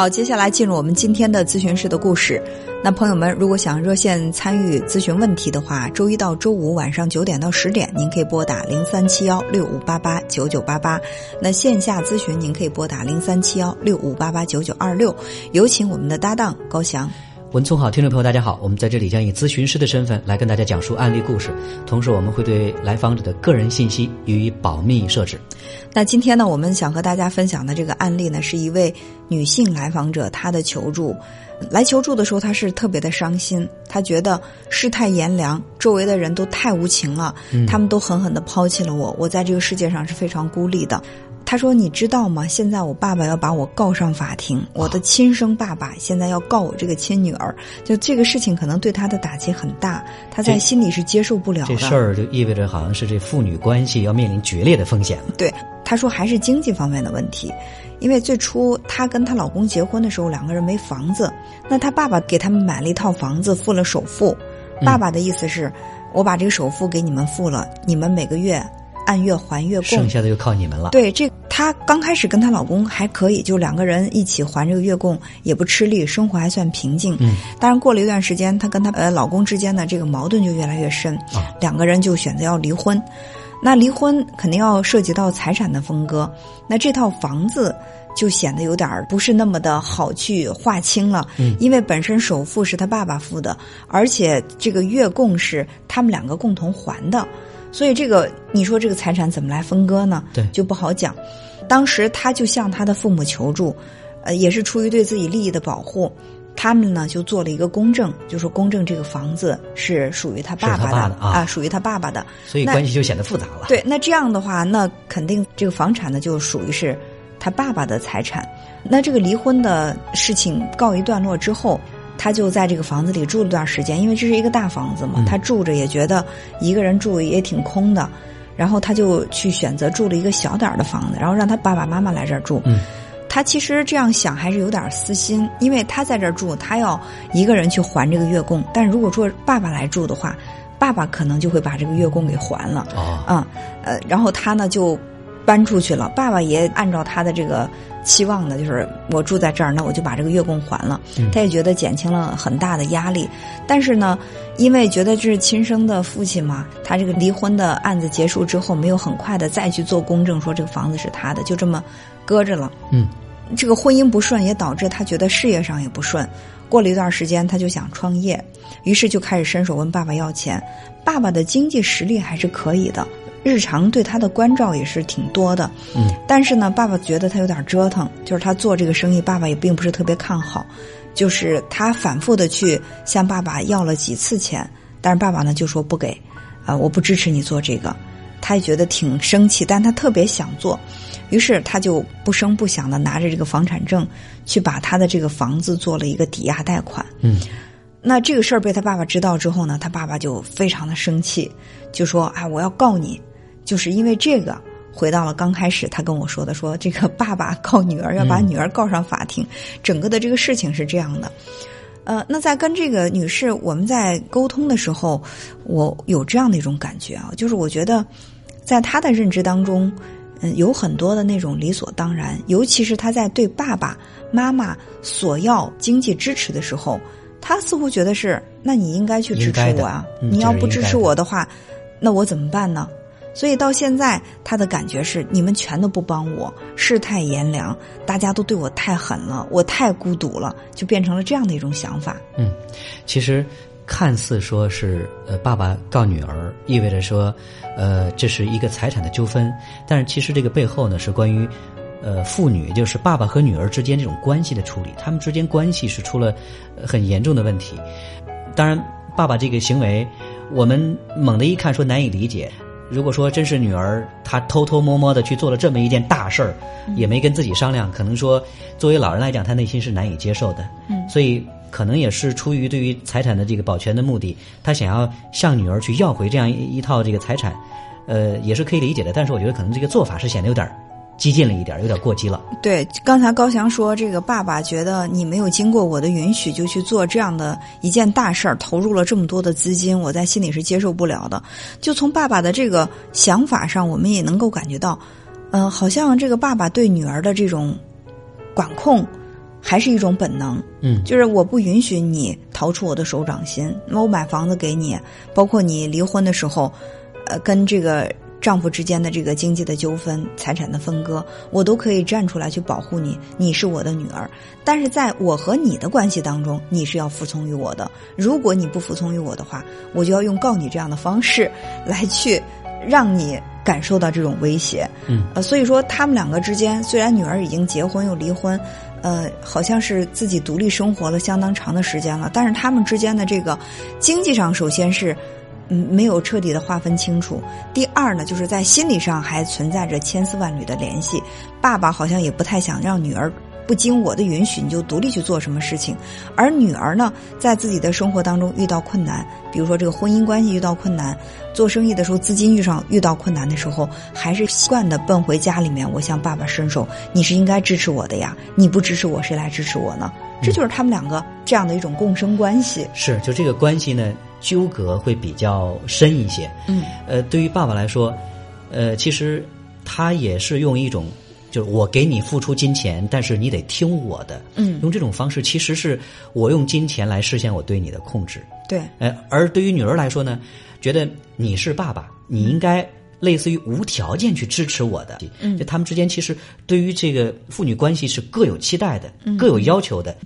好，接下来进入我们今天的咨询室的故事。那朋友们，如果想热线参与咨询问题的话，周一到周五晚上九点到十点，您可以拨打零三七幺六五八八九九八八。那线下咨询，您可以拨打零三七幺六五八八九九二六。有请我们的搭档高翔。文聪好，听众朋友大家好，我们在这里将以咨询师的身份来跟大家讲述案例故事，同时我们会对来访者的个人信息予以保密设置。那今天呢，我们想和大家分享的这个案例呢，是一位女性来访者她的求助。来求助的时候，她是特别的伤心，她觉得世态炎凉，周围的人都太无情了，他们都狠狠的抛弃了我，我在这个世界上是非常孤立的。他说：“你知道吗？现在我爸爸要把我告上法庭，我的亲生爸爸现在要告我这个亲女儿。就这个事情，可能对他的打击很大，他在心里是接受不了的。这事儿就意味着好像是这父女关系要面临决裂的风险了。对，他说还是经济方面的问题，因为最初她跟她老公结婚的时候，两个人没房子，那她爸爸给他们买了一套房子，付了首付。爸爸的意思是，我把这个首付给你们付了，你们每个月按月还月供，剩下的就靠你们了。对这。”她刚开始跟她老公还可以，就两个人一起还这个月供，也不吃力，生活还算平静。嗯，当然过了一段时间，她跟她呃老公之间的这个矛盾就越来越深，两个人就选择要离婚。那离婚肯定要涉及到财产的分割，那这套房子就显得有点不是那么的好去划清了。嗯，因为本身首付是他爸爸付的，而且这个月供是他们两个共同还的。所以这个，你说这个财产怎么来分割呢？对，就不好讲。当时他就向他的父母求助，呃，也是出于对自己利益的保护。他们呢就做了一个公证，就说公证这个房子是属于他爸爸的啊，属于他爸爸的。所以关系就显得复杂了。对，那这样的话，那肯定这个房产呢就属于是他爸爸的财产。那这个离婚的事情告一段落之后。他就在这个房子里住了段时间，因为这是一个大房子嘛，他住着也觉得一个人住也挺空的，然后他就去选择住了一个小点儿的房子，然后让他爸爸妈妈来这儿住。他其实这样想还是有点私心，因为他在这儿住，他要一个人去还这个月供，但如果说爸爸来住的话，爸爸可能就会把这个月供给还了。啊，呃，然后他呢就搬出去了，爸爸也按照他的这个。期望呢就是我住在这儿，那我就把这个月供还了。他也觉得减轻了很大的压力，但是呢，因为觉得这是亲生的父亲嘛，他这个离婚的案子结束之后，没有很快的再去做公证，说这个房子是他的，就这么搁着了。嗯，这个婚姻不顺也导致他觉得事业上也不顺。过了一段时间，他就想创业，于是就开始伸手问爸爸要钱。爸爸的经济实力还是可以的。日常对他的关照也是挺多的，嗯，但是呢，爸爸觉得他有点折腾，就是他做这个生意，爸爸也并不是特别看好，就是他反复的去向爸爸要了几次钱，但是爸爸呢就说不给，啊，我不支持你做这个，他也觉得挺生气，但他特别想做，于是他就不声不响的拿着这个房产证去把他的这个房子做了一个抵押贷款，嗯。那这个事儿被他爸爸知道之后呢，他爸爸就非常的生气，就说：“哎，我要告你，就是因为这个。”回到了刚开始他跟我说的，说这个爸爸告女儿要把女儿告上法庭，整个的这个事情是这样的。呃，那在跟这个女士我们在沟通的时候，我有这样的一种感觉啊，就是我觉得在她的认知当中，嗯，有很多的那种理所当然，尤其是她在对爸爸妈妈索要经济支持的时候。他似乎觉得是，那你应该去支持我啊！你要不支持我的话，那我怎么办呢？所以到现在，他的感觉是，你们全都不帮我，世态炎凉，大家都对我太狠了，我太孤独了，就变成了这样的一种想法。嗯，其实看似说是呃，爸爸告女儿，意味着说，呃，这是一个财产的纠纷，但是其实这个背后呢，是关于。呃，父女就是爸爸和女儿之间这种关系的处理，他们之间关系是出了很严重的问题。当然，爸爸这个行为，我们猛的一看说难以理解。如果说真是女儿，她偷偷摸摸的去做了这么一件大事儿，也没跟自己商量，可能说作为老人来讲，她内心是难以接受的。嗯，所以可能也是出于对于财产的这个保全的目的，她想要向女儿去要回这样一套这个财产，呃，也是可以理解的。但是我觉得可能这个做法是显得有点。激进了一点，有点过激了。对，刚才高翔说，这个爸爸觉得你没有经过我的允许就去做这样的一件大事儿，投入了这么多的资金，我在心里是接受不了的。就从爸爸的这个想法上，我们也能够感觉到，嗯，好像这个爸爸对女儿的这种管控，还是一种本能，嗯，就是我不允许你逃出我的手掌心。那我买房子给你，包括你离婚的时候，呃，跟这个丈夫之间的这个经济的纠纷、财产的分割，我都可以站出来去保护你。你是我的女儿，但是在我和你的关系当中，你是要服从于我的。如果你不服从于我的话，我就要用告你这样的方式来去让你。感受到这种威胁，嗯，呃，所以说他们两个之间，虽然女儿已经结婚又离婚，呃，好像是自己独立生活了相当长的时间了，但是他们之间的这个经济上，首先是嗯没有彻底的划分清楚；第二呢，就是在心理上还存在着千丝万缕的联系。爸爸好像也不太想让女儿。不经我的允许，你就独立去做什么事情，而女儿呢，在自己的生活当中遇到困难，比如说这个婚姻关系遇到困难，做生意的时候资金遇上遇到困难的时候，还是习惯的奔回家里面，我向爸爸伸手，你是应该支持我的呀，你不支持我，谁来支持我呢？这就是他们两个这样的一种共生关系。是，就这个关系呢，纠葛会比较深一些。嗯，呃，对于爸爸来说，呃，其实他也是用一种。就是我给你付出金钱，但是你得听我的。嗯，用这种方式，其实是我用金钱来实现我对你的控制。对，呃，而对于女儿来说呢，觉得你是爸爸，你应该类似于无条件去支持我的。嗯，就他们之间其实对于这个父女关系是各有期待的，各有要求的。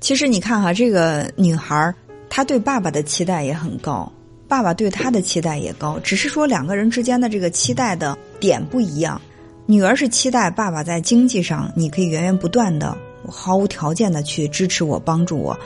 其实你看哈，这个女孩她对爸爸的期待也很高，爸爸对她的期待也高，只是说两个人之间的这个期待的点不一样。女儿是期待爸爸在经济上，你可以源源不断的、毫无条件的去支持我、帮助我；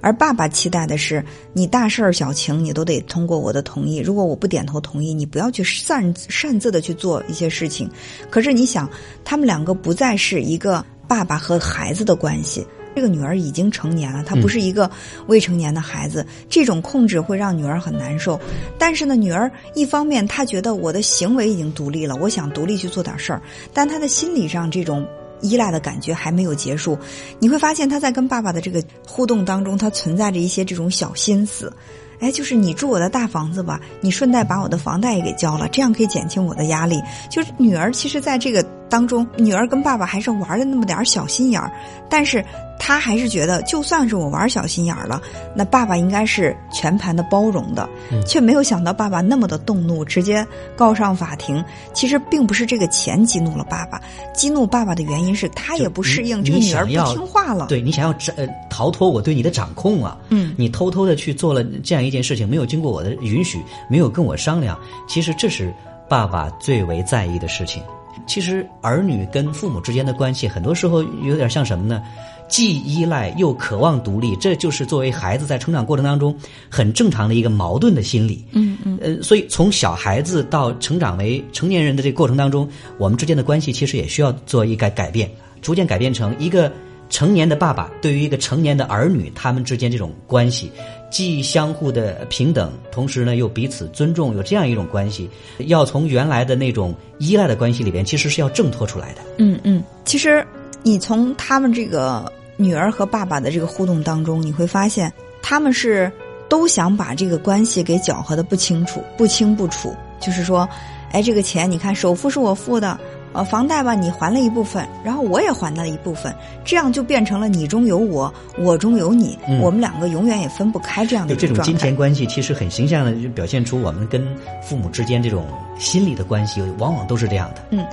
而爸爸期待的是，你大事儿小情你都得通过我的同意。如果我不点头同意，你不要去擅擅自的去做一些事情。可是你想，他们两个不再是一个爸爸和孩子的关系。这个女儿已经成年了，她不是一个未成年的孩子，这种控制会让女儿很难受。但是呢，女儿一方面她觉得我的行为已经独立了，我想独立去做点事儿，但她的心理上这种依赖的感觉还没有结束。你会发现她在跟爸爸的这个互动当中，她存在着一些这种小心思。哎，就是你住我的大房子吧，你顺带把我的房贷也给交了，这样可以减轻我的压力。就是女儿其实在这个当中，女儿跟爸爸还是玩了那么点小心眼儿，但是。他还是觉得，就算是我玩小心眼儿了，那爸爸应该是全盘的包容的，却没有想到爸爸那么的动怒，直接告上法庭。其实并不是这个钱激怒了爸爸，激怒爸爸的原因是他也不适应这个女儿不听话了。对你想要呃逃脱我对你的掌控啊，嗯，你偷偷的去做了这样一件事情，没有经过我的允许，没有跟我商量，其实这是爸爸最为在意的事情。其实儿女跟父母之间的关系，很多时候有点像什么呢？既依赖又渴望独立，这就是作为孩子在成长过程当中很正常的一个矛盾的心理。嗯嗯。呃，所以从小孩子到成长为成年人的这个过程当中，我们之间的关系其实也需要做一个改变，逐渐改变成一个成年的爸爸对于一个成年的儿女，他们之间这种关系，既相互的平等，同时呢又彼此尊重，有这样一种关系，要从原来的那种依赖的关系里边，其实是要挣脱出来的。嗯嗯，其实。你从他们这个女儿和爸爸的这个互动当中，你会发现他们是都想把这个关系给搅和的不清楚、不清不楚。就是说，哎，这个钱你看，首付是我付的，呃，房贷吧你还了一部分，然后我也还了一部分，这样就变成了你中有我，我中有你，我们两个永远也分不开这样的这种金钱关系，其实很形象的就表现出我们跟父母之间这种心理的关系，往往都是这样的。嗯。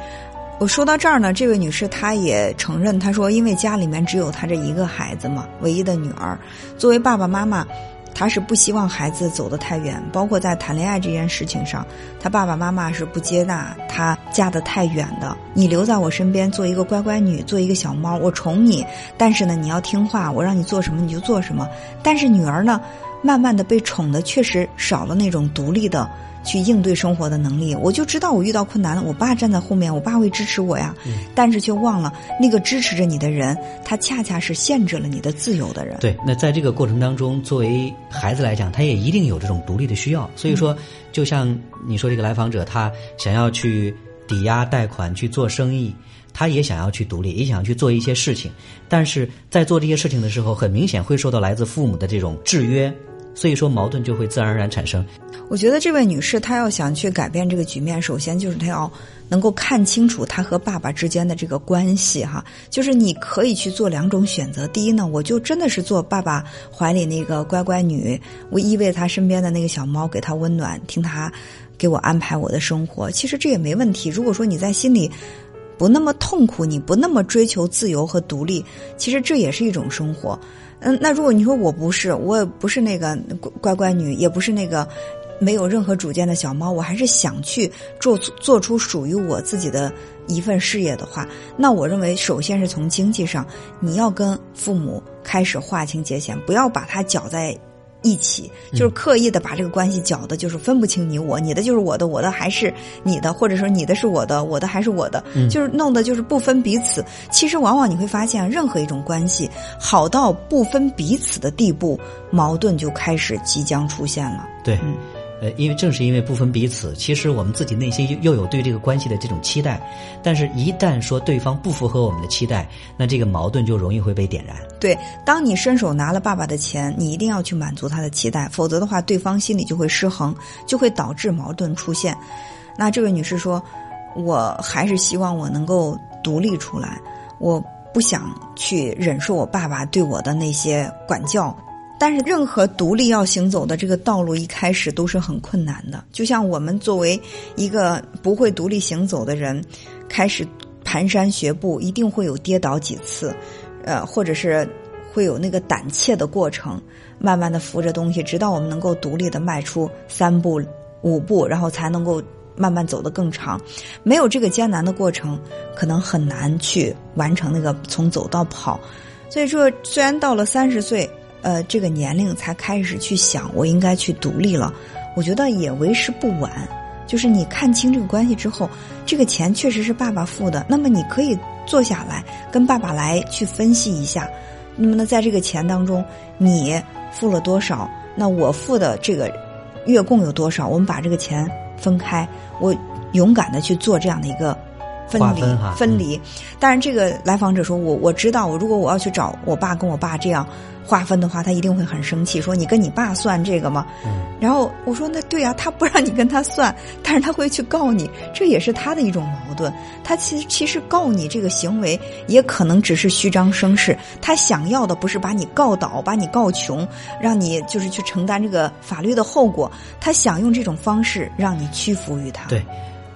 我说到这儿呢，这位女士她也承认，她说因为家里面只有她这一个孩子嘛，唯一的女儿，作为爸爸妈妈，他是不希望孩子走得太远，包括在谈恋爱这件事情上，他爸爸妈妈是不接纳他嫁得太远的。你留在我身边做一个乖乖女，做一个小猫，我宠你，但是呢你要听话，我让你做什么你就做什么。但是女儿呢，慢慢的被宠的确实少了那种独立的。去应对生活的能力，我就知道我遇到困难了，我爸站在后面，我爸会支持我呀。但是却忘了那个支持着你的人，他恰恰是限制了你的自由的人。对，那在这个过程当中，作为孩子来讲，他也一定有这种独立的需要。所以说，就像你说这个来访者，他想要去抵押贷款去做生意，他也想要去独立，也想去做一些事情。但是在做这些事情的时候，很明显会受到来自父母的这种制约。所以说矛盾就会自然而然产生。我觉得这位女士她要想去改变这个局面，首先就是她要能够看清楚她和爸爸之间的这个关系哈。就是你可以去做两种选择，第一呢，我就真的是做爸爸怀里那个乖乖女，我依偎他身边的那个小猫，给他温暖，听他给我安排我的生活。其实这也没问题。如果说你在心里不那么痛苦，你不那么追求自由和独立，其实这也是一种生活。嗯，那如果你说我不是，我也不是那个乖乖女，也不是那个。没有任何主见的小猫，我还是想去做做出属于我自己的一份事业的话，那我认为首先是从经济上，你要跟父母开始划清界限，不要把它搅在一起，就是刻意的把这个关系搅的，就是分不清你我，你的就是我的，我的还是你的，或者说你的是我的，我的还是我的，就是弄的就是不分彼此。其实往往你会发现，任何一种关系好到不分彼此的地步，矛盾就开始即将出现了。对。呃，因为正是因为不分彼此，其实我们自己内心又又有对这个关系的这种期待，但是一旦说对方不符合我们的期待，那这个矛盾就容易会被点燃。对，当你伸手拿了爸爸的钱，你一定要去满足他的期待，否则的话，对方心里就会失衡，就会导致矛盾出现。那这位女士说，我还是希望我能够独立出来，我不想去忍受我爸爸对我的那些管教。但是，任何独立要行走的这个道路，一开始都是很困难的。就像我们作为一个不会独立行走的人，开始蹒跚学步，一定会有跌倒几次，呃，或者是会有那个胆怯的过程，慢慢的扶着东西，直到我们能够独立的迈出三步、五步，然后才能够慢慢走得更长。没有这个艰难的过程，可能很难去完成那个从走到跑。所以说，虽然到了三十岁。呃，这个年龄才开始去想，我应该去独立了。我觉得也为时不晚。就是你看清这个关系之后，这个钱确实是爸爸付的，那么你可以坐下来跟爸爸来去分析一下。那么呢，在这个钱当中，你付了多少？那我付的这个月供有多少？我们把这个钱分开，我勇敢的去做这样的一个分离分离。但是这个来访者说，我我知道，我如果我要去找我爸跟我爸这样。划分的话，他一定会很生气，说你跟你爸算这个吗？然后我说那对啊，他不让你跟他算，但是他会去告你，这也是他的一种矛盾。他其实其实告你这个行为，也可能只是虚张声势。他想要的不是把你告倒，把你告穷，让你就是去承担这个法律的后果。他想用这种方式让你屈服于他。对，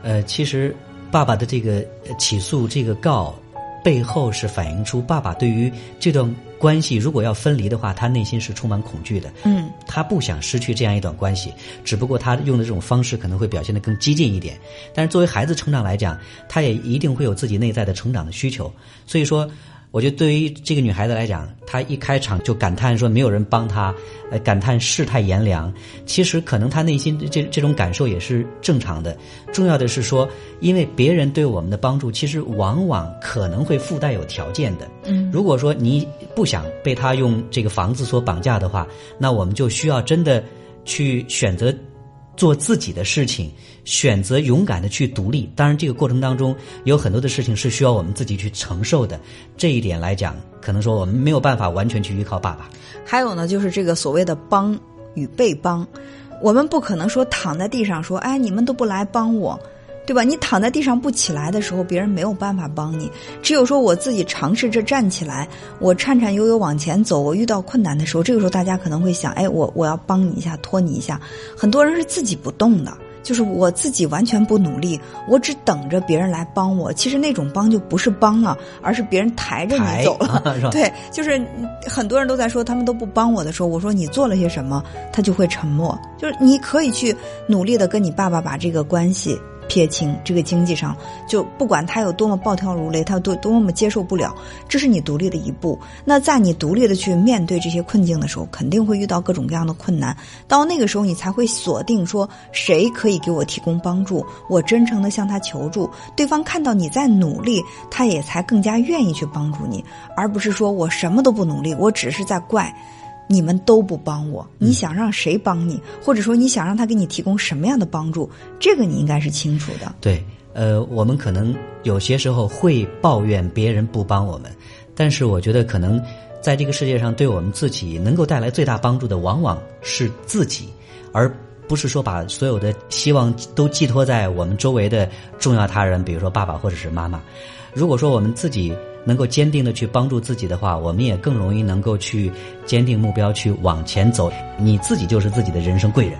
呃，其实爸爸的这个起诉这个告。背后是反映出爸爸对于这段关系，如果要分离的话，他内心是充满恐惧的。嗯，他不想失去这样一段关系，只不过他用的这种方式可能会表现得更激进一点。但是作为孩子成长来讲，他也一定会有自己内在的成长的需求。所以说。我觉得对于这个女孩子来讲，她一开场就感叹说没有人帮她，呃，感叹世态炎凉。其实可能她内心这这种感受也是正常的。重要的是说，因为别人对我们的帮助，其实往往可能会附带有条件的。嗯，如果说你不想被他用这个房子所绑架的话，那我们就需要真的去选择。做自己的事情，选择勇敢的去独立。当然，这个过程当中有很多的事情是需要我们自己去承受的。这一点来讲，可能说我们没有办法完全去依靠爸爸。还有呢，就是这个所谓的帮与被帮，我们不可能说躺在地上说：“哎，你们都不来帮我。”对吧？你躺在地上不起来的时候，别人没有办法帮你。只有说我自己尝试着站起来，我颤颤悠悠往前走。我遇到困难的时候，这个时候大家可能会想：哎，我我要帮你一下，拖你一下。很多人是自己不动的，就是我自己完全不努力，我只等着别人来帮我。其实那种帮就不是帮了，而是别人抬着你走了。对，就是很多人都在说他们都不帮我的时候，我说你做了些什么，他就会沉默。就是你可以去努力的跟你爸爸把这个关系。撇清这个经济上，就不管他有多么暴跳如雷，他多多么接受不了，这是你独立的一步。那在你独立的去面对这些困境的时候，肯定会遇到各种各样的困难。到那个时候，你才会锁定说谁可以给我提供帮助，我真诚的向他求助。对方看到你在努力，他也才更加愿意去帮助你，而不是说我什么都不努力，我只是在怪。你们都不帮我，你想让谁帮你？或者说你想让他给你提供什么样的帮助？这个你应该是清楚的。对，呃，我们可能有些时候会抱怨别人不帮我们，但是我觉得可能。在这个世界上，对我们自己能够带来最大帮助的，往往是自己，而不是说把所有的希望都寄托在我们周围的重要他人，比如说爸爸或者是妈妈。如果说我们自己能够坚定的去帮助自己的话，我们也更容易能够去坚定目标，去往前走。你自己就是自己的人生贵人。